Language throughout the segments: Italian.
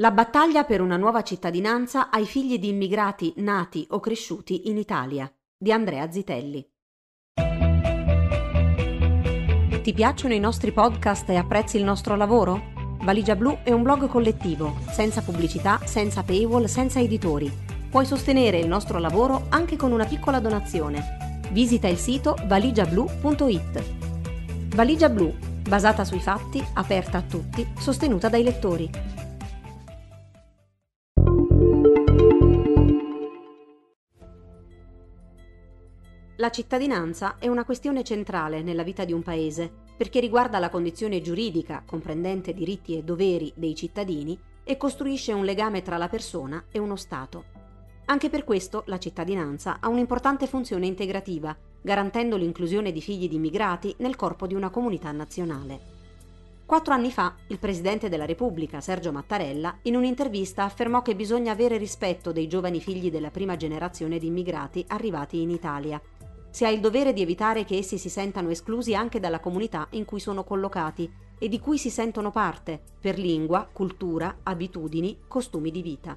La battaglia per una nuova cittadinanza ai figli di immigrati nati o cresciuti in Italia di Andrea Zitelli. Ti piacciono i nostri podcast e apprezzi il nostro lavoro? Valigia Blu è un blog collettivo, senza pubblicità, senza paywall, senza editori. Puoi sostenere il nostro lavoro anche con una piccola donazione. Visita il sito valigiablu.it. Valigia Blu, basata sui fatti, aperta a tutti, sostenuta dai lettori. La cittadinanza è una questione centrale nella vita di un paese perché riguarda la condizione giuridica, comprendente diritti e doveri dei cittadini, e costruisce un legame tra la persona e uno Stato. Anche per questo la cittadinanza ha un'importante funzione integrativa, garantendo l'inclusione di figli di immigrati nel corpo di una comunità nazionale. Quattro anni fa il Presidente della Repubblica, Sergio Mattarella, in un'intervista affermò che bisogna avere rispetto dei giovani figli della prima generazione di immigrati arrivati in Italia si ha il dovere di evitare che essi si sentano esclusi anche dalla comunità in cui sono collocati e di cui si sentono parte per lingua, cultura, abitudini, costumi di vita.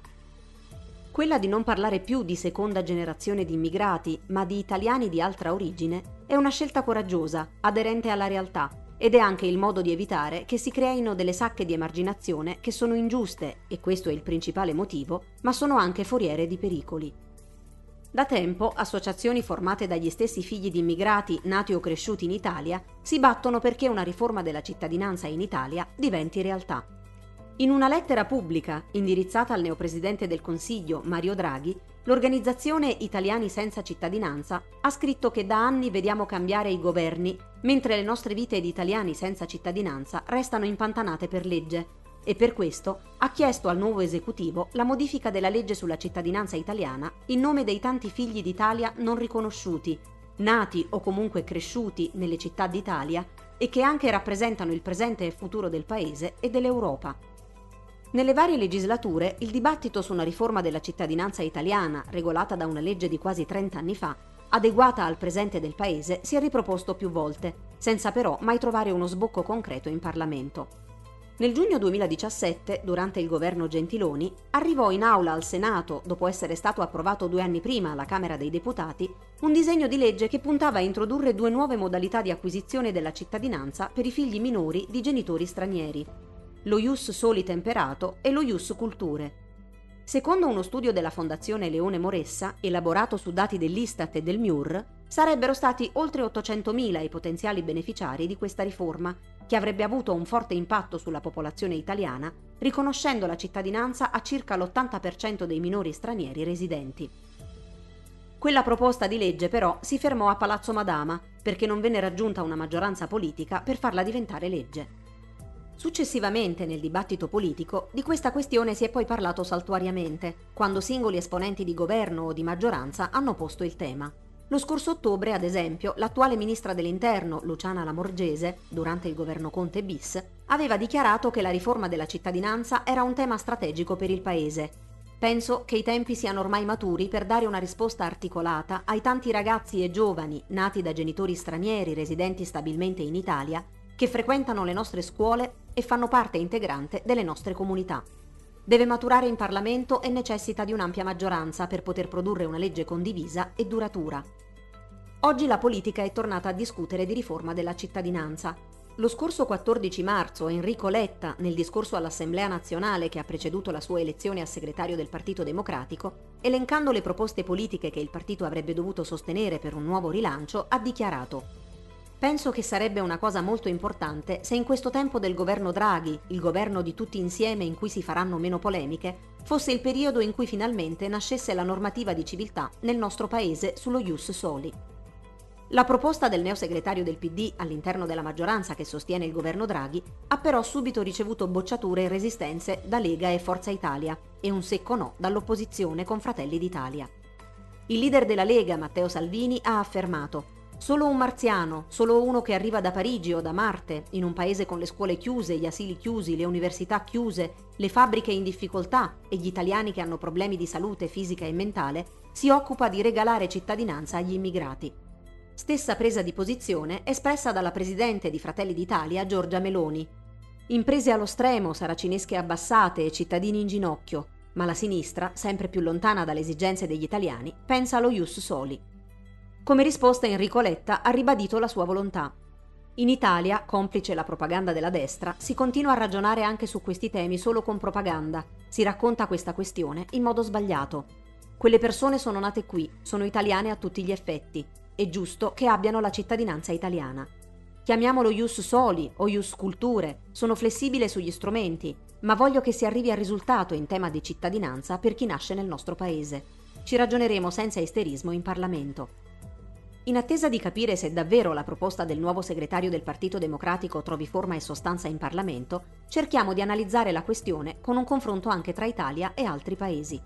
Quella di non parlare più di seconda generazione di immigrati, ma di italiani di altra origine, è una scelta coraggiosa, aderente alla realtà, ed è anche il modo di evitare che si creino delle sacche di emarginazione che sono ingiuste, e questo è il principale motivo, ma sono anche foriere di pericoli. Da tempo associazioni formate dagli stessi figli di immigrati nati o cresciuti in Italia si battono perché una riforma della cittadinanza in Italia diventi realtà. In una lettera pubblica indirizzata al neopresidente del Consiglio Mario Draghi, l'organizzazione Italiani senza cittadinanza ha scritto che da anni vediamo cambiare i governi, mentre le nostre vite di italiani senza cittadinanza restano impantanate per legge e per questo ha chiesto al nuovo esecutivo la modifica della legge sulla cittadinanza italiana in nome dei tanti figli d'Italia non riconosciuti, nati o comunque cresciuti nelle città d'Italia e che anche rappresentano il presente e futuro del Paese e dell'Europa. Nelle varie legislature il dibattito su una riforma della cittadinanza italiana, regolata da una legge di quasi 30 anni fa, adeguata al presente del Paese, si è riproposto più volte, senza però mai trovare uno sbocco concreto in Parlamento. Nel giugno 2017, durante il governo Gentiloni, arrivò in aula al Senato, dopo essere stato approvato due anni prima alla Camera dei Deputati, un disegno di legge che puntava a introdurre due nuove modalità di acquisizione della cittadinanza per i figli minori di genitori stranieri, lo Ius Soli Temperato e lo Ius Culture. Secondo uno studio della Fondazione Leone Moressa, elaborato su dati dell'Istat e del MIUR, sarebbero stati oltre 800.000 i potenziali beneficiari di questa riforma, che avrebbe avuto un forte impatto sulla popolazione italiana, riconoscendo la cittadinanza a circa l'80% dei minori stranieri residenti. Quella proposta di legge però si fermò a Palazzo Madama perché non venne raggiunta una maggioranza politica per farla diventare legge. Successivamente, nel dibattito politico, di questa questione si è poi parlato saltuariamente, quando singoli esponenti di governo o di maggioranza hanno posto il tema. Lo scorso ottobre, ad esempio, l'attuale ministra dell'Interno, Luciana Lamorgese, durante il governo Conte bis, aveva dichiarato che la riforma della cittadinanza era un tema strategico per il Paese. Penso che i tempi siano ormai maturi per dare una risposta articolata ai tanti ragazzi e giovani nati da genitori stranieri residenti stabilmente in Italia che frequentano le nostre scuole e fanno parte integrante delle nostre comunità. Deve maturare in Parlamento e necessita di un'ampia maggioranza per poter produrre una legge condivisa e duratura. Oggi la politica è tornata a discutere di riforma della cittadinanza. Lo scorso 14 marzo Enrico Letta, nel discorso all'Assemblea nazionale che ha preceduto la sua elezione a segretario del Partito Democratico, elencando le proposte politiche che il partito avrebbe dovuto sostenere per un nuovo rilancio, ha dichiarato Penso che sarebbe una cosa molto importante se in questo tempo del governo Draghi, il governo di tutti insieme in cui si faranno meno polemiche, fosse il periodo in cui finalmente nascesse la normativa di civiltà nel nostro paese sullo Ius Soli. La proposta del neosegretario del PD all'interno della maggioranza che sostiene il governo Draghi ha però subito ricevuto bocciature e resistenze da Lega e Forza Italia e un secco no dall'opposizione con Fratelli d'Italia. Il leader della Lega, Matteo Salvini, ha affermato Solo un marziano, solo uno che arriva da Parigi o da Marte, in un paese con le scuole chiuse, gli asili chiusi, le università chiuse, le fabbriche in difficoltà e gli italiani che hanno problemi di salute fisica e mentale, si occupa di regalare cittadinanza agli immigrati. Stessa presa di posizione espressa dalla presidente di Fratelli d'Italia Giorgia Meloni. Imprese allo stremo, saracinesche abbassate e cittadini in ginocchio, ma la sinistra, sempre più lontana dalle esigenze degli italiani, pensa allo ius soli. Come risposta Enrico Letta ha ribadito la sua volontà. In Italia, complice la propaganda della destra, si continua a ragionare anche su questi temi solo con propaganda. Si racconta questa questione in modo sbagliato. Quelle persone sono nate qui, sono italiane a tutti gli effetti. È giusto che abbiano la cittadinanza italiana. Chiamiamolo ius soli o ius culture, sono flessibile sugli strumenti, ma voglio che si arrivi al risultato in tema di cittadinanza per chi nasce nel nostro paese. Ci ragioneremo senza isterismo in Parlamento. In attesa di capire se davvero la proposta del nuovo segretario del Partito Democratico trovi forma e sostanza in Parlamento, cerchiamo di analizzare la questione con un confronto anche tra Italia e altri paesi.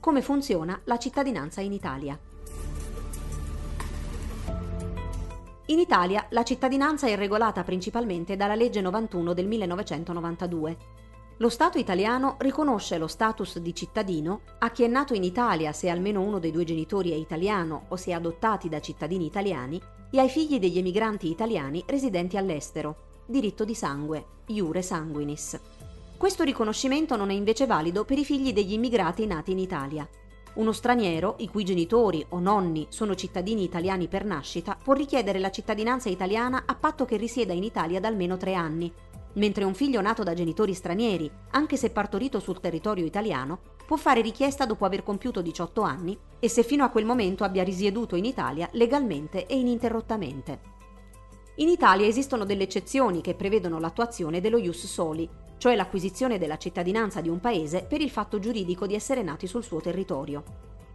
Come funziona la cittadinanza in Italia? In Italia la cittadinanza è regolata principalmente dalla legge 91 del 1992 lo Stato italiano riconosce lo status di cittadino a chi è nato in Italia se almeno uno dei due genitori è italiano o se è adottati da cittadini italiani e ai figli degli emigranti italiani residenti all'estero, diritto di sangue, iure sanguinis. Questo riconoscimento non è invece valido per i figli degli immigrati nati in Italia. Uno straniero, i cui genitori o nonni sono cittadini italiani per nascita, può richiedere la cittadinanza italiana a patto che risieda in Italia da almeno tre anni, mentre un figlio nato da genitori stranieri, anche se partorito sul territorio italiano, può fare richiesta dopo aver compiuto 18 anni e se fino a quel momento abbia risieduto in Italia legalmente e ininterrottamente. In Italia esistono delle eccezioni che prevedono l'attuazione dello ius soli, cioè l'acquisizione della cittadinanza di un paese per il fatto giuridico di essere nati sul suo territorio.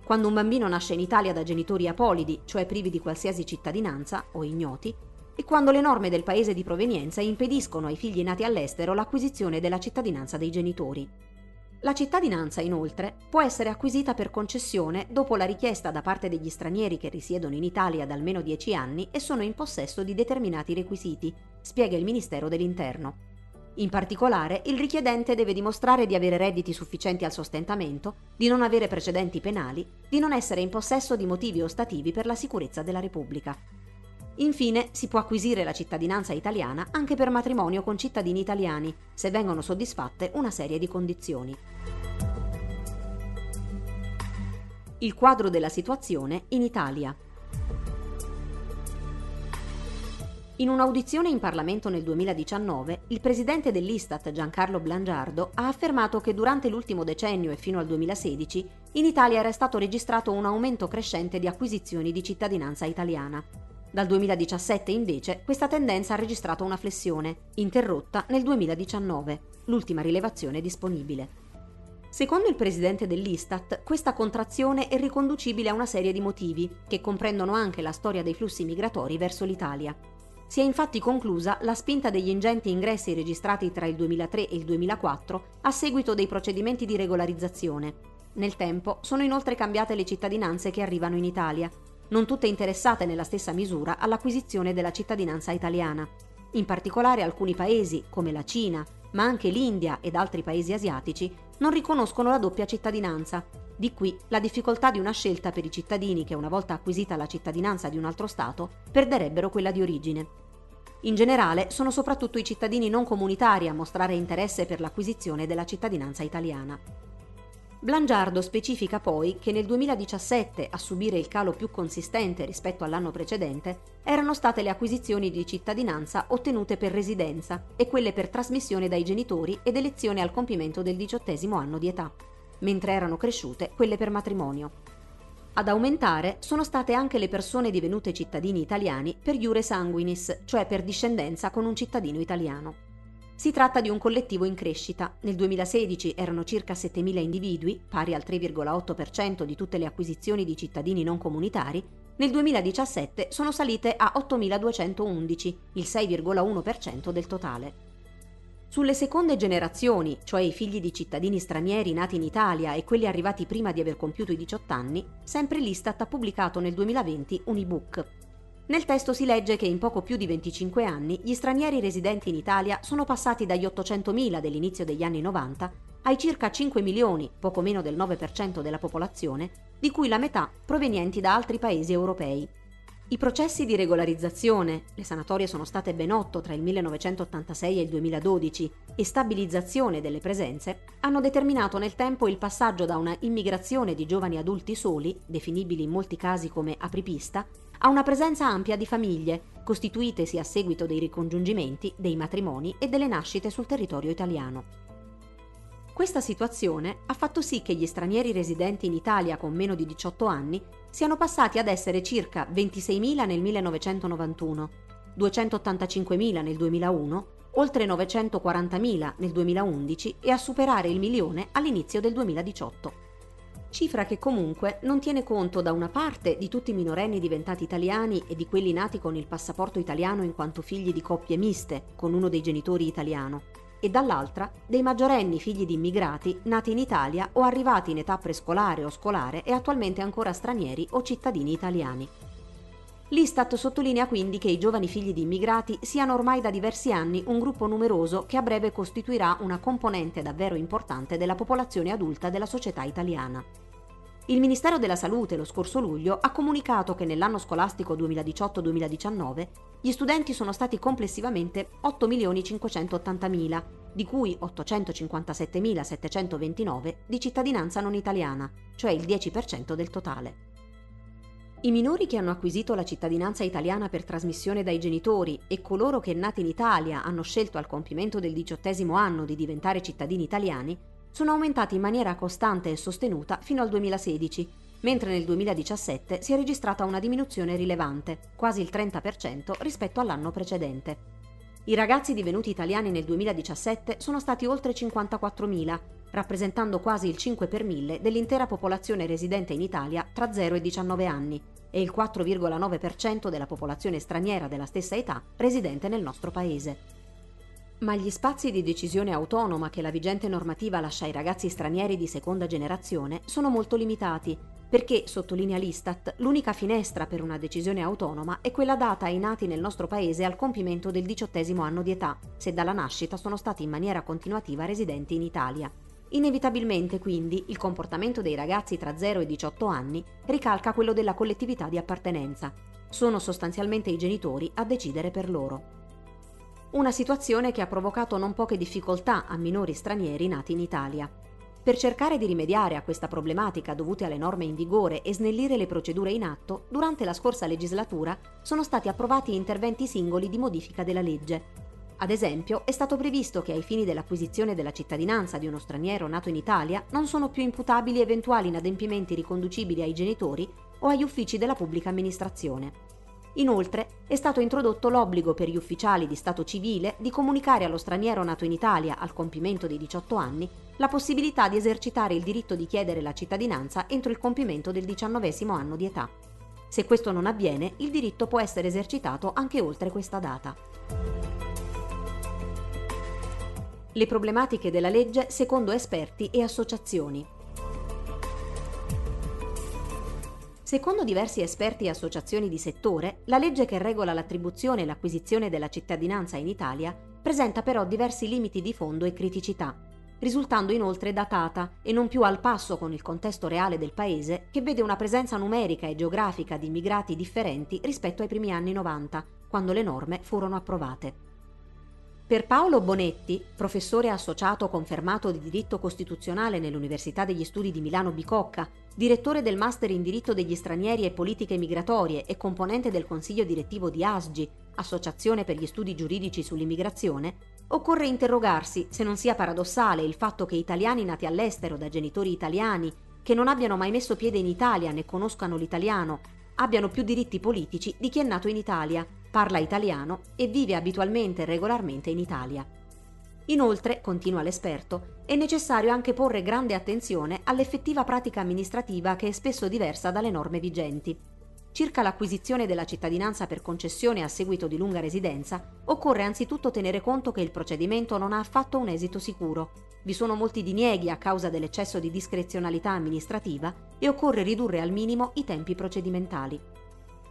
Quando un bambino nasce in Italia da genitori apolidi, cioè privi di qualsiasi cittadinanza o ignoti, e quando le norme del paese di provenienza impediscono ai figli nati all'estero l'acquisizione della cittadinanza dei genitori. La cittadinanza, inoltre, può essere acquisita per concessione dopo la richiesta da parte degli stranieri che risiedono in Italia da almeno 10 anni e sono in possesso di determinati requisiti, spiega il Ministero dell'Interno. In particolare, il richiedente deve dimostrare di avere redditi sufficienti al sostentamento, di non avere precedenti penali, di non essere in possesso di motivi ostativi per la sicurezza della Repubblica. Infine, si può acquisire la cittadinanza italiana anche per matrimonio con cittadini italiani, se vengono soddisfatte una serie di condizioni. Il quadro della situazione in Italia. In un'audizione in Parlamento nel 2019, il presidente dell'Istat Giancarlo Blangiardo ha affermato che durante l'ultimo decennio e fino al 2016 in Italia era stato registrato un aumento crescente di acquisizioni di cittadinanza italiana. Dal 2017 invece questa tendenza ha registrato una flessione, interrotta nel 2019, l'ultima rilevazione disponibile. Secondo il presidente dell'Istat, questa contrazione è riconducibile a una serie di motivi, che comprendono anche la storia dei flussi migratori verso l'Italia. Si è infatti conclusa la spinta degli ingenti ingressi registrati tra il 2003 e il 2004 a seguito dei procedimenti di regolarizzazione. Nel tempo sono inoltre cambiate le cittadinanze che arrivano in Italia, non tutte interessate nella stessa misura all'acquisizione della cittadinanza italiana. In particolare alcuni paesi, come la Cina, ma anche l'India ed altri paesi asiatici, non riconoscono la doppia cittadinanza. Di qui la difficoltà di una scelta per i cittadini che una volta acquisita la cittadinanza di un altro Stato perderebbero quella di origine. In generale sono soprattutto i cittadini non comunitari a mostrare interesse per l'acquisizione della cittadinanza italiana. Blangiardo specifica poi che nel 2017 a subire il calo più consistente rispetto all'anno precedente erano state le acquisizioni di cittadinanza ottenute per residenza e quelle per trasmissione dai genitori ed elezione al compimento del diciottesimo anno di età, mentre erano cresciute quelle per matrimonio. Ad aumentare sono state anche le persone divenute cittadini italiani per iure sanguinis, cioè per discendenza con un cittadino italiano. Si tratta di un collettivo in crescita. Nel 2016 erano circa 7.000 individui, pari al 3,8% di tutte le acquisizioni di cittadini non comunitari. Nel 2017 sono salite a 8.211, il 6,1% del totale. Sulle seconde generazioni, cioè i figli di cittadini stranieri nati in Italia e quelli arrivati prima di aver compiuto i 18 anni, sempre l'Istat ha pubblicato nel 2020 un ebook nel testo si legge che in poco più di 25 anni gli stranieri residenti in Italia sono passati dagli 800.000 dell'inizio degli anni 90 ai circa 5 milioni, poco meno del 9% della popolazione, di cui la metà provenienti da altri paesi europei. I processi di regolarizzazione, le sanatorie sono state ben otto tra il 1986 e il 2012, e stabilizzazione delle presenze, hanno determinato nel tempo il passaggio da una immigrazione di giovani adulti soli, definibili in molti casi come apripista, a una presenza ampia di famiglie, costituitesi a seguito dei ricongiungimenti, dei matrimoni e delle nascite sul territorio italiano. Questa situazione ha fatto sì che gli stranieri residenti in Italia con meno di 18 anni siano passati ad essere circa 26.000 nel 1991, 285.000 nel 2001, oltre 940.000 nel 2011 e a superare il milione all'inizio del 2018. Cifra che comunque non tiene conto da una parte di tutti i minorenni diventati italiani e di quelli nati con il passaporto italiano in quanto figli di coppie miste con uno dei genitori italiano, e dall'altra dei maggiorenni figli di immigrati nati in Italia o arrivati in età prescolare o scolare e attualmente ancora stranieri o cittadini italiani. L'Istat sottolinea quindi che i giovani figli di immigrati siano ormai da diversi anni un gruppo numeroso che a breve costituirà una componente davvero importante della popolazione adulta della società italiana. Il Ministero della Salute lo scorso luglio ha comunicato che nell'anno scolastico 2018-2019 gli studenti sono stati complessivamente 8.580.000, di cui 857.729 di cittadinanza non italiana, cioè il 10% del totale. I minori che hanno acquisito la cittadinanza italiana per trasmissione dai genitori e coloro che nati in Italia hanno scelto al compimento del diciottesimo anno di diventare cittadini italiani sono aumentati in maniera costante e sostenuta fino al 2016, mentre nel 2017 si è registrata una diminuzione rilevante, quasi il 30% rispetto all'anno precedente. I ragazzi divenuti italiani nel 2017 sono stati oltre 54.000, rappresentando quasi il 5 per 1000 dell'intera popolazione residente in Italia tra 0 e 19 anni e il 4,9% della popolazione straniera della stessa età residente nel nostro paese. Ma gli spazi di decisione autonoma che la vigente normativa lascia ai ragazzi stranieri di seconda generazione sono molto limitati, perché, sottolinea l'Istat, l'unica finestra per una decisione autonoma è quella data ai nati nel nostro paese al compimento del diciottesimo anno di età, se dalla nascita sono stati in maniera continuativa residenti in Italia. Inevitabilmente, quindi, il comportamento dei ragazzi tra 0 e 18 anni ricalca quello della collettività di appartenenza. Sono sostanzialmente i genitori a decidere per loro una situazione che ha provocato non poche difficoltà a minori stranieri nati in Italia. Per cercare di rimediare a questa problematica dovute alle norme in vigore e snellire le procedure in atto, durante la scorsa legislatura sono stati approvati interventi singoli di modifica della legge. Ad esempio, è stato previsto che ai fini dell'acquisizione della cittadinanza di uno straniero nato in Italia non sono più imputabili eventuali inadempimenti riconducibili ai genitori o agli uffici della pubblica amministrazione. Inoltre è stato introdotto l'obbligo per gli ufficiali di Stato civile di comunicare allo straniero nato in Italia al compimento dei 18 anni la possibilità di esercitare il diritto di chiedere la cittadinanza entro il compimento del diciannovesimo anno di età. Se questo non avviene, il diritto può essere esercitato anche oltre questa data. Le problematiche della legge secondo esperti e associazioni. Secondo diversi esperti e associazioni di settore, la legge che regola l'attribuzione e l'acquisizione della cittadinanza in Italia presenta però diversi limiti di fondo e criticità, risultando inoltre datata e non più al passo con il contesto reale del paese che vede una presenza numerica e geografica di immigrati differenti rispetto ai primi anni 90, quando le norme furono approvate. Per Paolo Bonetti, professore associato confermato di diritto costituzionale nell'Università degli Studi di Milano Bicocca, direttore del Master in diritto degli stranieri e politiche migratorie e componente del consiglio direttivo di ASGI, Associazione per gli studi giuridici sull'immigrazione, occorre interrogarsi se non sia paradossale il fatto che italiani nati all'estero da genitori italiani, che non abbiano mai messo piede in Italia né conoscano l'italiano, abbiano più diritti politici di chi è nato in Italia parla italiano e vive abitualmente e regolarmente in Italia. Inoltre, continua l'esperto, è necessario anche porre grande attenzione all'effettiva pratica amministrativa che è spesso diversa dalle norme vigenti. Circa l'acquisizione della cittadinanza per concessione a seguito di lunga residenza, occorre anzitutto tenere conto che il procedimento non ha affatto un esito sicuro. Vi sono molti dinieghi a causa dell'eccesso di discrezionalità amministrativa e occorre ridurre al minimo i tempi procedimentali.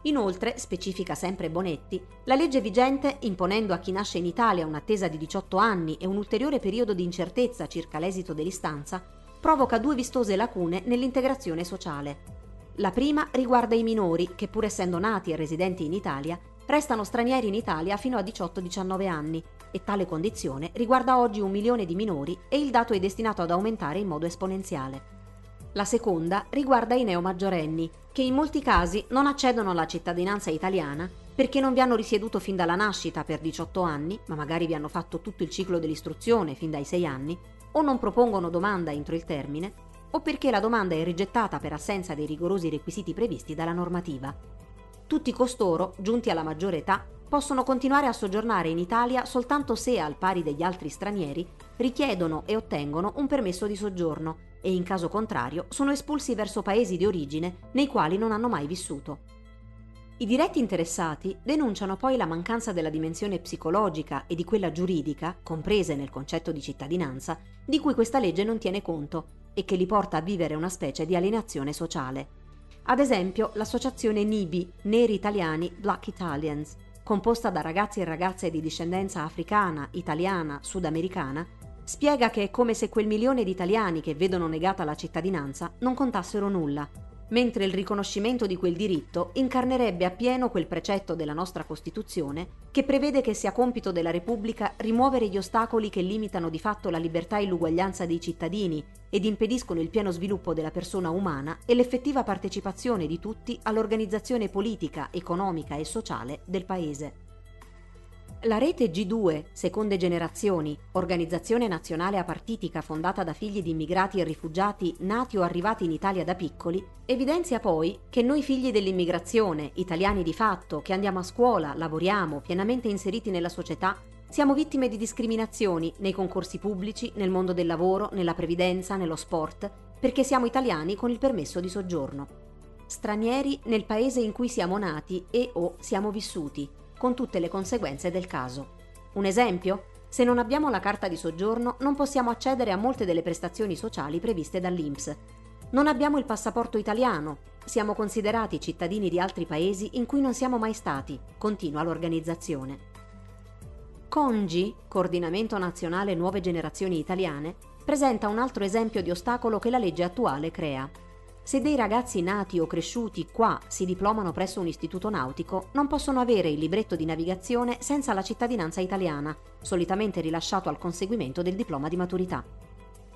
Inoltre, specifica sempre Bonetti, la legge vigente, imponendo a chi nasce in Italia un'attesa di 18 anni e un ulteriore periodo di incertezza circa l'esito dell'istanza, provoca due vistose lacune nell'integrazione sociale. La prima riguarda i minori che, pur essendo nati e residenti in Italia, restano stranieri in Italia fino a 18-19 anni e tale condizione riguarda oggi un milione di minori e il dato è destinato ad aumentare in modo esponenziale. La seconda riguarda i neomaggiorenni, che in molti casi non accedono alla cittadinanza italiana perché non vi hanno risieduto fin dalla nascita per 18 anni, ma magari vi hanno fatto tutto il ciclo dell'istruzione fin dai 6 anni, o non propongono domanda entro il termine, o perché la domanda è rigettata per assenza dei rigorosi requisiti previsti dalla normativa. Tutti costoro, giunti alla maggiore età, possono continuare a soggiornare in Italia soltanto se, al pari degli altri stranieri, richiedono e ottengono un permesso di soggiorno e in caso contrario sono espulsi verso paesi di origine nei quali non hanno mai vissuto. I diretti interessati denunciano poi la mancanza della dimensione psicologica e di quella giuridica, comprese nel concetto di cittadinanza, di cui questa legge non tiene conto e che li porta a vivere una specie di alienazione sociale. Ad esempio, l'associazione NIBI, Neri Italiani Black Italians, composta da ragazzi e ragazze di discendenza africana, italiana, sudamericana, spiega che è come se quel milione di italiani che vedono negata la cittadinanza non contassero nulla mentre il riconoscimento di quel diritto incarnerebbe appieno quel precetto della nostra Costituzione che prevede che sia compito della Repubblica rimuovere gli ostacoli che limitano di fatto la libertà e l'uguaglianza dei cittadini ed impediscono il pieno sviluppo della persona umana e l'effettiva partecipazione di tutti all'organizzazione politica, economica e sociale del Paese. La rete G2, seconde generazioni, organizzazione nazionale apartitica fondata da figli di immigrati e rifugiati nati o arrivati in Italia da piccoli, evidenzia poi che noi figli dell'immigrazione, italiani di fatto, che andiamo a scuola, lavoriamo, pienamente inseriti nella società, siamo vittime di discriminazioni nei concorsi pubblici, nel mondo del lavoro, nella previdenza, nello sport, perché siamo italiani con il permesso di soggiorno. Stranieri nel paese in cui siamo nati e o siamo vissuti, con tutte le conseguenze del caso. Un esempio? Se non abbiamo la carta di soggiorno non possiamo accedere a molte delle prestazioni sociali previste dall'INPS. Non abbiamo il passaporto italiano, siamo considerati cittadini di altri paesi in cui non siamo mai stati, continua l'organizzazione. CONGI, Coordinamento Nazionale Nuove Generazioni Italiane, presenta un altro esempio di ostacolo che la legge attuale crea. Se dei ragazzi nati o cresciuti qua si diplomano presso un istituto nautico, non possono avere il libretto di navigazione senza la cittadinanza italiana, solitamente rilasciato al conseguimento del diploma di maturità.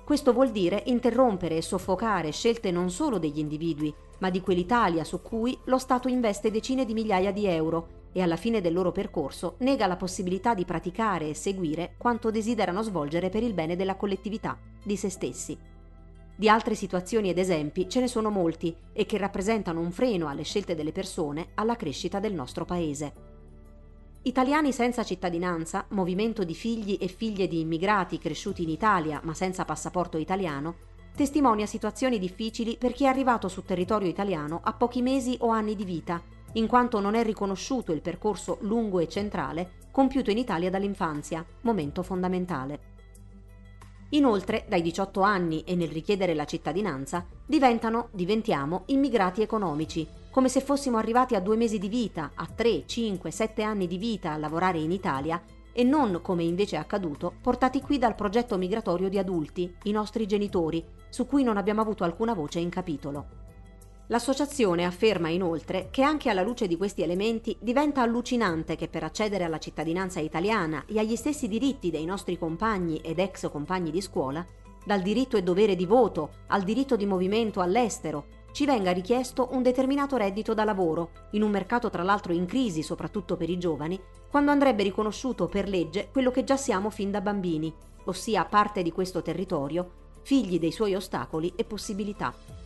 Questo vuol dire interrompere e soffocare scelte non solo degli individui, ma di quell'Italia su cui lo Stato investe decine di migliaia di euro e alla fine del loro percorso nega la possibilità di praticare e seguire quanto desiderano svolgere per il bene della collettività, di se stessi. Di altre situazioni ed esempi ce ne sono molti e che rappresentano un freno alle scelte delle persone alla crescita del nostro paese. Italiani senza cittadinanza, movimento di figli e figlie di immigrati cresciuti in Italia ma senza passaporto italiano, testimonia situazioni difficili per chi è arrivato sul territorio italiano a pochi mesi o anni di vita, in quanto non è riconosciuto il percorso lungo e centrale compiuto in Italia dall'infanzia, momento fondamentale. Inoltre, dai 18 anni e nel richiedere la cittadinanza, diventano, diventiamo, immigrati economici, come se fossimo arrivati a due mesi di vita, a 3, 5, 7 anni di vita a lavorare in Italia e non, come invece è accaduto, portati qui dal progetto migratorio di adulti, i nostri genitori, su cui non abbiamo avuto alcuna voce in capitolo. L'associazione afferma inoltre che anche alla luce di questi elementi diventa allucinante che per accedere alla cittadinanza italiana e agli stessi diritti dei nostri compagni ed ex compagni di scuola, dal diritto e dovere di voto al diritto di movimento all'estero, ci venga richiesto un determinato reddito da lavoro, in un mercato tra l'altro in crisi soprattutto per i giovani, quando andrebbe riconosciuto per legge quello che già siamo fin da bambini, ossia parte di questo territorio, figli dei suoi ostacoli e possibilità.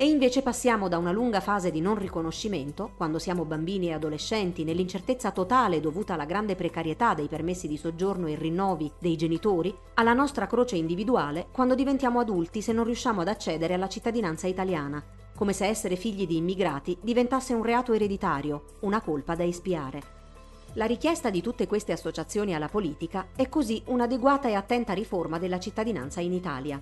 E invece passiamo da una lunga fase di non riconoscimento, quando siamo bambini e adolescenti, nell'incertezza totale dovuta alla grande precarietà dei permessi di soggiorno e rinnovi dei genitori, alla nostra croce individuale quando diventiamo adulti se non riusciamo ad accedere alla cittadinanza italiana, come se essere figli di immigrati diventasse un reato ereditario, una colpa da espiare. La richiesta di tutte queste associazioni alla politica è così un'adeguata e attenta riforma della cittadinanza in Italia.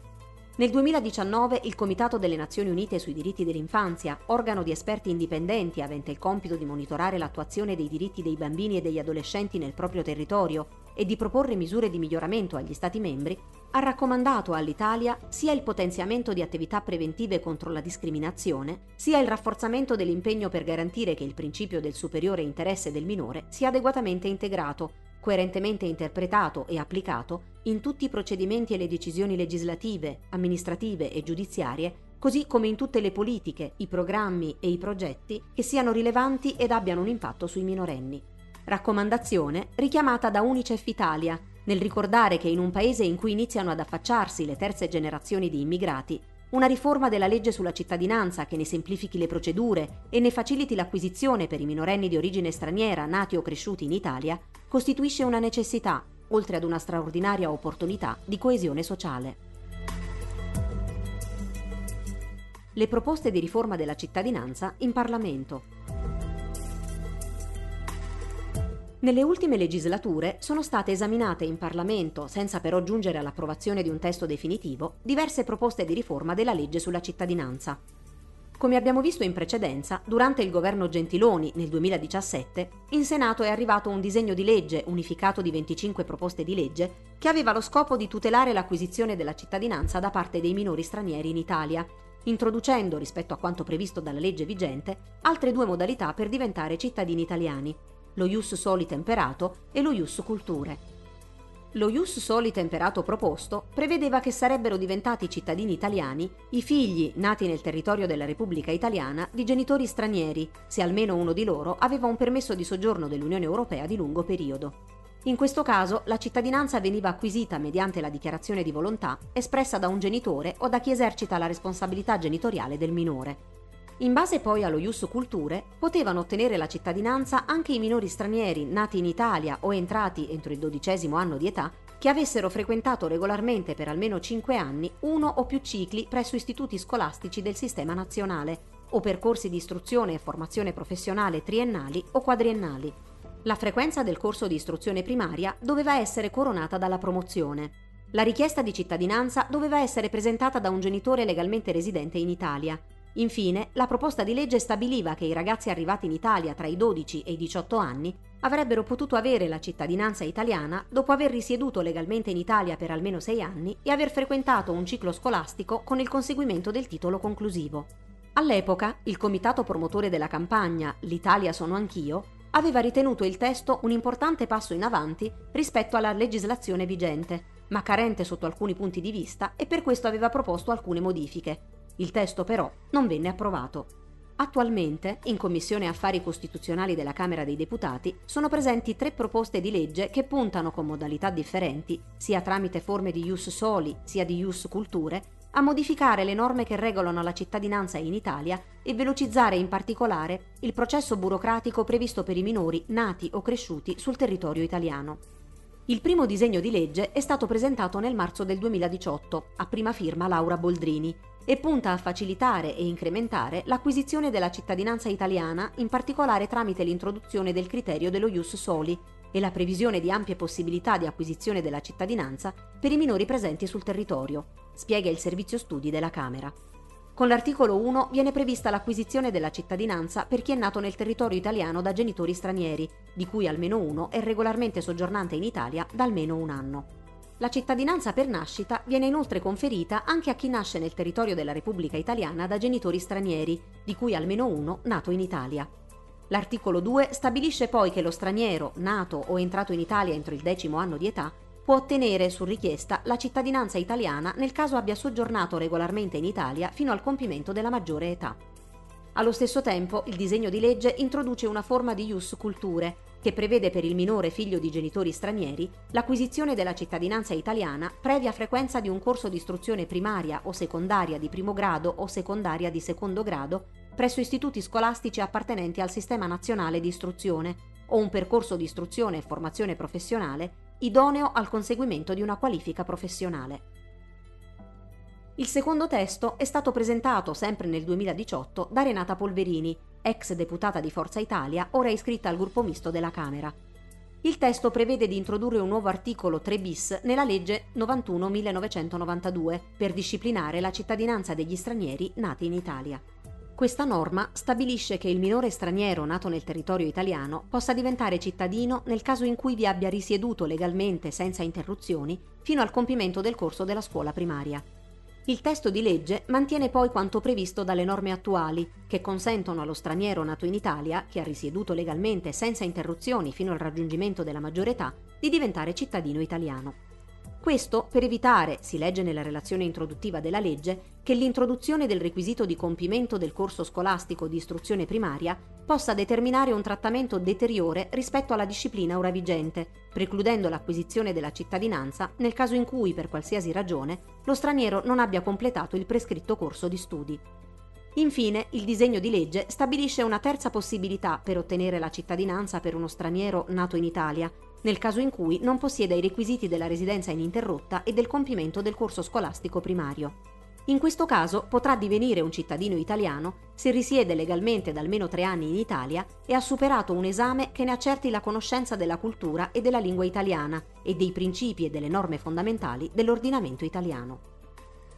Nel 2019 il Comitato delle Nazioni Unite sui diritti dell'infanzia, organo di esperti indipendenti avente il compito di monitorare l'attuazione dei diritti dei bambini e degli adolescenti nel proprio territorio, e di proporre misure di miglioramento agli Stati membri, ha raccomandato all'Italia sia il potenziamento di attività preventive contro la discriminazione, sia il rafforzamento dell'impegno per garantire che il principio del superiore interesse del minore sia adeguatamente integrato, coerentemente interpretato e applicato in tutti i procedimenti e le decisioni legislative, amministrative e giudiziarie così come in tutte le politiche, i programmi e i progetti che siano rilevanti ed abbiano un impatto sui minorenni. Raccomandazione richiamata da Unicef Italia, nel ricordare che in un paese in cui iniziano ad affacciarsi le terze generazioni di immigrati, una riforma della legge sulla cittadinanza che ne semplifichi le procedure e ne faciliti l'acquisizione per i minorenni di origine straniera nati o cresciuti in Italia costituisce una necessità, oltre ad una straordinaria opportunità di coesione sociale. le proposte di riforma della cittadinanza in Parlamento. Nelle ultime legislature sono state esaminate in Parlamento, senza però giungere all'approvazione di un testo definitivo, diverse proposte di riforma della legge sulla cittadinanza. Come abbiamo visto in precedenza, durante il governo Gentiloni nel 2017, in Senato è arrivato un disegno di legge unificato di 25 proposte di legge che aveva lo scopo di tutelare l'acquisizione della cittadinanza da parte dei minori stranieri in Italia introducendo, rispetto a quanto previsto dalla legge vigente, altre due modalità per diventare cittadini italiani, lo ius soli temperato e lo ius culture. Lo ius soli temperato proposto prevedeva che sarebbero diventati cittadini italiani i figli nati nel territorio della Repubblica Italiana di genitori stranieri, se almeno uno di loro aveva un permesso di soggiorno dell'Unione Europea di lungo periodo. In questo caso la cittadinanza veniva acquisita mediante la dichiarazione di volontà espressa da un genitore o da chi esercita la responsabilità genitoriale del minore. In base poi allo Ius Culture, potevano ottenere la cittadinanza anche i minori stranieri nati in Italia o entrati entro il dodicesimo anno di età che avessero frequentato regolarmente per almeno 5 anni uno o più cicli presso istituti scolastici del sistema nazionale o percorsi di istruzione e formazione professionale triennali o quadriennali la frequenza del corso di istruzione primaria doveva essere coronata dalla promozione. La richiesta di cittadinanza doveva essere presentata da un genitore legalmente residente in Italia. Infine, la proposta di legge stabiliva che i ragazzi arrivati in Italia tra i 12 e i 18 anni avrebbero potuto avere la cittadinanza italiana dopo aver risieduto legalmente in Italia per almeno sei anni e aver frequentato un ciclo scolastico con il conseguimento del titolo conclusivo. All'epoca, il comitato promotore della campagna L'Italia sono anch'io aveva ritenuto il testo un importante passo in avanti rispetto alla legislazione vigente, ma carente sotto alcuni punti di vista e per questo aveva proposto alcune modifiche. Il testo però non venne approvato. Attualmente, in Commissione Affari Costituzionali della Camera dei Deputati, sono presenti tre proposte di legge che puntano con modalità differenti, sia tramite forme di ius soli sia di ius culture, a modificare le norme che regolano la cittadinanza in Italia e velocizzare in particolare il processo burocratico previsto per i minori nati o cresciuti sul territorio italiano. Il primo disegno di legge è stato presentato nel marzo del 2018, a prima firma Laura Boldrini, e punta a facilitare e incrementare l'acquisizione della cittadinanza italiana, in particolare tramite l'introduzione del criterio dello ius soli e la previsione di ampie possibilità di acquisizione della cittadinanza per i minori presenti sul territorio, spiega il servizio studi della Camera. Con l'articolo 1 viene prevista l'acquisizione della cittadinanza per chi è nato nel territorio italiano da genitori stranieri, di cui almeno uno è regolarmente soggiornante in Italia da almeno un anno. La cittadinanza per nascita viene inoltre conferita anche a chi nasce nel territorio della Repubblica Italiana da genitori stranieri, di cui almeno uno nato in Italia. L'articolo 2 stabilisce poi che lo straniero, nato o entrato in Italia entro il decimo anno di età, può ottenere su richiesta la cittadinanza italiana nel caso abbia soggiornato regolarmente in Italia fino al compimento della maggiore età. Allo stesso tempo, il disegno di legge introduce una forma di ius culture, che prevede per il minore figlio di genitori stranieri l'acquisizione della cittadinanza italiana previa frequenza di un corso di istruzione primaria o secondaria di primo grado o secondaria di secondo grado presso istituti scolastici appartenenti al Sistema Nazionale di Istruzione o un percorso di istruzione e formazione professionale idoneo al conseguimento di una qualifica professionale. Il secondo testo è stato presentato sempre nel 2018 da Renata Polverini, ex deputata di Forza Italia, ora iscritta al gruppo misto della Camera. Il testo prevede di introdurre un nuovo articolo 3 bis nella legge 91-1992 per disciplinare la cittadinanza degli stranieri nati in Italia. Questa norma stabilisce che il minore straniero nato nel territorio italiano possa diventare cittadino nel caso in cui vi abbia risieduto legalmente senza interruzioni fino al compimento del corso della scuola primaria. Il testo di legge mantiene poi quanto previsto dalle norme attuali, che consentono allo straniero nato in Italia, che ha risieduto legalmente senza interruzioni fino al raggiungimento della maggiore età, di diventare cittadino italiano. Questo per evitare, si legge nella relazione introduttiva della legge, che l'introduzione del requisito di compimento del corso scolastico di istruzione primaria possa determinare un trattamento deteriore rispetto alla disciplina ora vigente, precludendo l'acquisizione della cittadinanza nel caso in cui, per qualsiasi ragione, lo straniero non abbia completato il prescritto corso di studi. Infine, il disegno di legge stabilisce una terza possibilità per ottenere la cittadinanza per uno straniero nato in Italia, nel caso in cui non possieda i requisiti della residenza ininterrotta e del compimento del corso scolastico primario. In questo caso potrà divenire un cittadino italiano se risiede legalmente da almeno tre anni in Italia e ha superato un esame che ne accerti la conoscenza della cultura e della lingua italiana e dei principi e delle norme fondamentali dell'ordinamento italiano.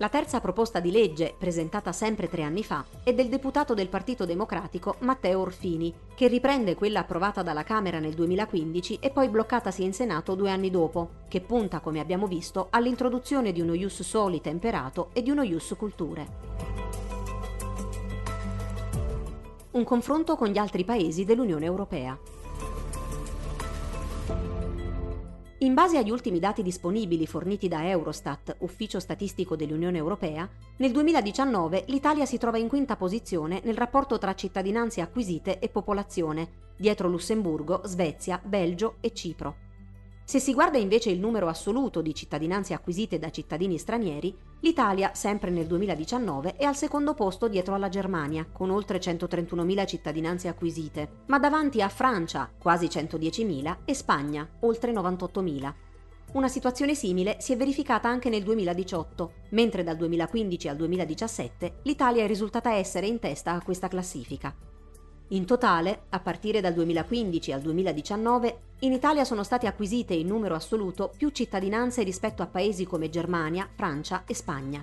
La terza proposta di legge, presentata sempre tre anni fa, è del deputato del Partito Democratico Matteo Orfini, che riprende quella approvata dalla Camera nel 2015 e poi bloccatasi in Senato due anni dopo, che punta, come abbiamo visto, all'introduzione di uno ius soli temperato e di uno ius culture. Un confronto con gli altri paesi dell'Unione Europea. In base agli ultimi dati disponibili forniti da Eurostat, ufficio statistico dell'Unione Europea, nel 2019 l'Italia si trova in quinta posizione nel rapporto tra cittadinanze acquisite e popolazione, dietro Lussemburgo, Svezia, Belgio e Cipro. Se si guarda invece il numero assoluto di cittadinanze acquisite da cittadini stranieri, l'Italia, sempre nel 2019, è al secondo posto dietro alla Germania, con oltre 131.000 cittadinanze acquisite, ma davanti a Francia, quasi 110.000, e Spagna, oltre 98.000. Una situazione simile si è verificata anche nel 2018, mentre dal 2015 al 2017 l'Italia è risultata essere in testa a questa classifica. In totale, a partire dal 2015 al 2019, in Italia sono state acquisite in numero assoluto più cittadinanze rispetto a paesi come Germania, Francia e Spagna.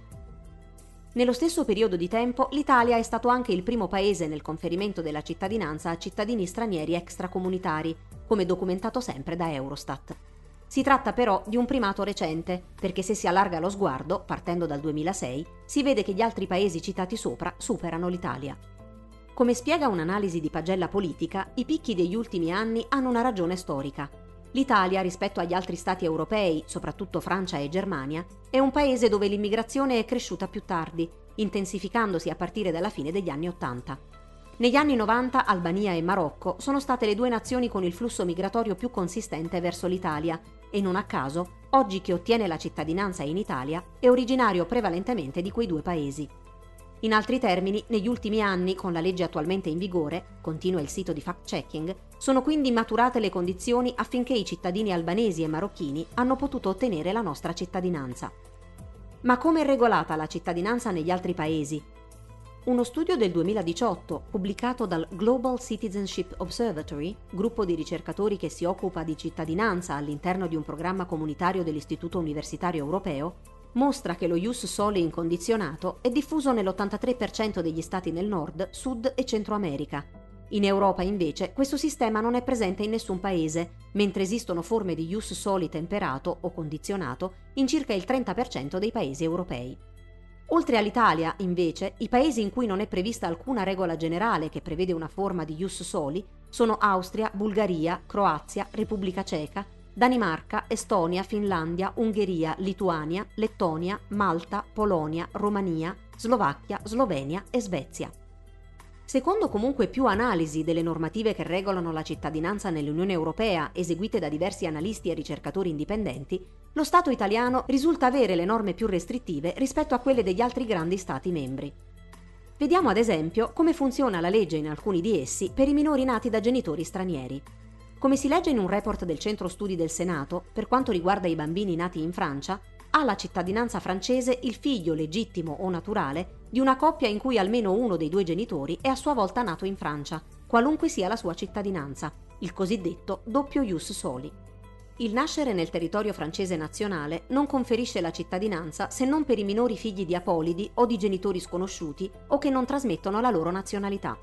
Nello stesso periodo di tempo, l'Italia è stato anche il primo paese nel conferimento della cittadinanza a cittadini stranieri extracomunitari, come documentato sempre da Eurostat. Si tratta però di un primato recente, perché se si allarga lo sguardo, partendo dal 2006, si vede che gli altri paesi citati sopra superano l'Italia. Come spiega un'analisi di pagella politica, i picchi degli ultimi anni hanno una ragione storica. L'Italia, rispetto agli altri stati europei, soprattutto Francia e Germania, è un paese dove l'immigrazione è cresciuta più tardi, intensificandosi a partire dalla fine degli anni Ottanta. Negli anni 90 Albania e Marocco sono state le due nazioni con il flusso migratorio più consistente verso l'Italia e non a caso, oggi chi ottiene la cittadinanza in Italia è originario prevalentemente di quei due paesi. In altri termini, negli ultimi anni, con la legge attualmente in vigore, continua il sito di fact-checking, sono quindi maturate le condizioni affinché i cittadini albanesi e marocchini hanno potuto ottenere la nostra cittadinanza. Ma come è regolata la cittadinanza negli altri paesi? Uno studio del 2018, pubblicato dal Global Citizenship Observatory, gruppo di ricercatori che si occupa di cittadinanza all'interno di un programma comunitario dell'Istituto Universitario Europeo, mostra che lo ius soli incondizionato è diffuso nell'83% degli stati nel nord, sud e centro America. In Europa invece questo sistema non è presente in nessun paese, mentre esistono forme di ius soli temperato o condizionato in circa il 30% dei paesi europei. Oltre all'Italia, invece, i paesi in cui non è prevista alcuna regola generale che prevede una forma di ius soli sono Austria, Bulgaria, Croazia, Repubblica Ceca, Danimarca, Estonia, Finlandia, Ungheria, Lituania, Lettonia, Malta, Polonia, Romania, Slovacchia, Slovenia e Svezia. Secondo comunque più analisi delle normative che regolano la cittadinanza nell'Unione Europea, eseguite da diversi analisti e ricercatori indipendenti, lo Stato italiano risulta avere le norme più restrittive rispetto a quelle degli altri grandi Stati membri. Vediamo ad esempio come funziona la legge in alcuni di essi per i minori nati da genitori stranieri. Come si legge in un report del Centro Studi del Senato, per quanto riguarda i bambini nati in Francia, ha la cittadinanza francese il figlio legittimo o naturale di una coppia in cui almeno uno dei due genitori è a sua volta nato in Francia, qualunque sia la sua cittadinanza, il cosiddetto doppio ius soli. Il nascere nel territorio francese nazionale non conferisce la cittadinanza se non per i minori figli di apolidi o di genitori sconosciuti o che non trasmettono la loro nazionalità.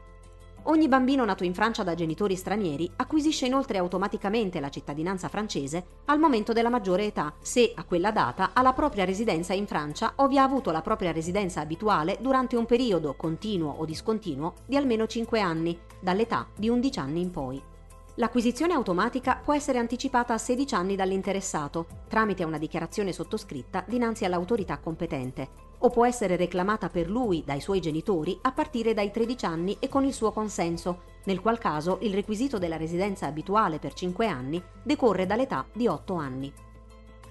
Ogni bambino nato in Francia da genitori stranieri acquisisce inoltre automaticamente la cittadinanza francese al momento della maggiore età, se a quella data ha la propria residenza in Francia o vi ha avuto la propria residenza abituale durante un periodo, continuo o discontinuo, di almeno 5 anni, dall'età di 11 anni in poi. L'acquisizione automatica può essere anticipata a 16 anni dall'interessato, tramite una dichiarazione sottoscritta dinanzi all'autorità competente, o può essere reclamata per lui dai suoi genitori a partire dai 13 anni e con il suo consenso, nel qual caso il requisito della residenza abituale per 5 anni decorre dall'età di 8 anni.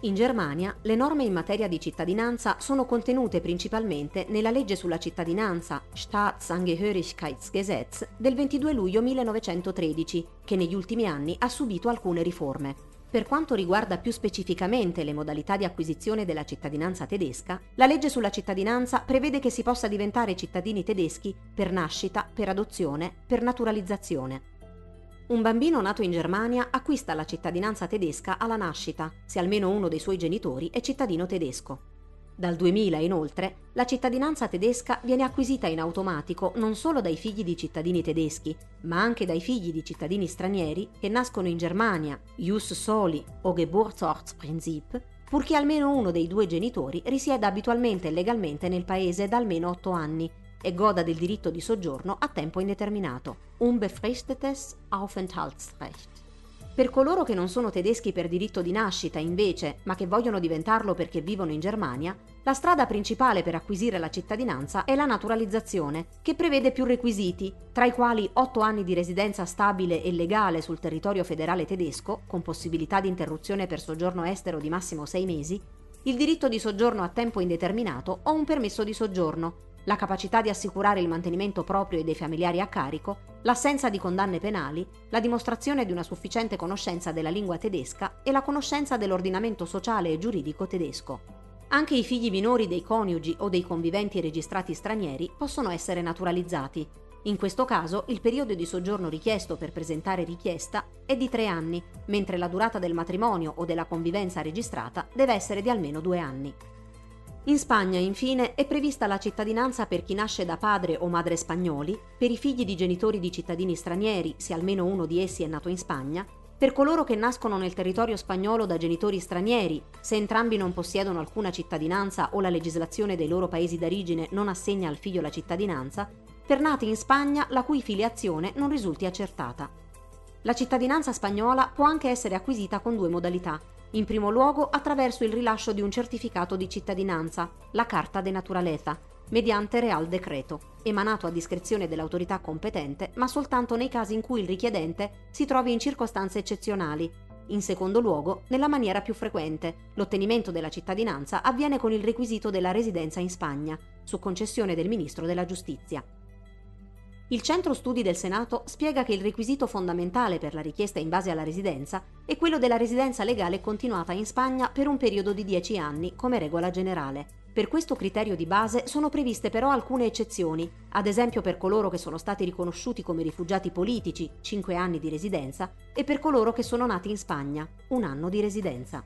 In Germania le norme in materia di cittadinanza sono contenute principalmente nella legge sulla cittadinanza Staatsangehörigkeitsgesetz del 22 luglio 1913, che negli ultimi anni ha subito alcune riforme. Per quanto riguarda più specificamente le modalità di acquisizione della cittadinanza tedesca, la legge sulla cittadinanza prevede che si possa diventare cittadini tedeschi per nascita, per adozione, per naturalizzazione. Un bambino nato in Germania acquista la cittadinanza tedesca alla nascita, se almeno uno dei suoi genitori è cittadino tedesco. Dal 2000, inoltre, la cittadinanza tedesca viene acquisita in automatico non solo dai figli di cittadini tedeschi, ma anche dai figli di cittadini stranieri che nascono in Germania, Jus Soli o Geburtsortsprinzip, purché almeno uno dei due genitori risieda abitualmente e legalmente nel paese da almeno otto anni e goda del diritto di soggiorno a tempo indeterminato, unbefristetes Aufenthaltsrecht. Per coloro che non sono tedeschi per diritto di nascita, invece, ma che vogliono diventarlo perché vivono in Germania, la strada principale per acquisire la cittadinanza è la naturalizzazione, che prevede più requisiti, tra i quali 8 anni di residenza stabile e legale sul territorio federale tedesco, con possibilità di interruzione per soggiorno estero di massimo 6 mesi, il diritto di soggiorno a tempo indeterminato o un permesso di soggiorno, la capacità di assicurare il mantenimento proprio e dei familiari a carico, l'assenza di condanne penali, la dimostrazione di una sufficiente conoscenza della lingua tedesca e la conoscenza dell'ordinamento sociale e giuridico tedesco. Anche i figli minori dei coniugi o dei conviventi registrati stranieri possono essere naturalizzati. In questo caso il periodo di soggiorno richiesto per presentare richiesta è di tre anni, mentre la durata del matrimonio o della convivenza registrata deve essere di almeno due anni. In Spagna, infine, è prevista la cittadinanza per chi nasce da padre o madre spagnoli, per i figli di genitori di cittadini stranieri, se almeno uno di essi è nato in Spagna, per coloro che nascono nel territorio spagnolo da genitori stranieri, se entrambi non possiedono alcuna cittadinanza o la legislazione dei loro paesi d'origine non assegna al figlio la cittadinanza, per nati in Spagna la cui filiazione non risulti accertata. La cittadinanza spagnola può anche essere acquisita con due modalità, in primo luogo attraverso il rilascio di un certificato di cittadinanza, la Carta de Naturaleza, mediante Real Decreto, emanato a discrezione dell'autorità competente, ma soltanto nei casi in cui il richiedente si trovi in circostanze eccezionali. In secondo luogo, nella maniera più frequente, l'ottenimento della cittadinanza avviene con il requisito della residenza in Spagna, su concessione del Ministro della Giustizia. Il Centro Studi del Senato spiega che il requisito fondamentale per la richiesta in base alla residenza è quello della residenza legale continuata in Spagna per un periodo di 10 anni, come regola generale. Per questo criterio di base sono previste però alcune eccezioni, ad esempio per coloro che sono stati riconosciuti come rifugiati politici, 5 anni di residenza, e per coloro che sono nati in Spagna, un anno di residenza.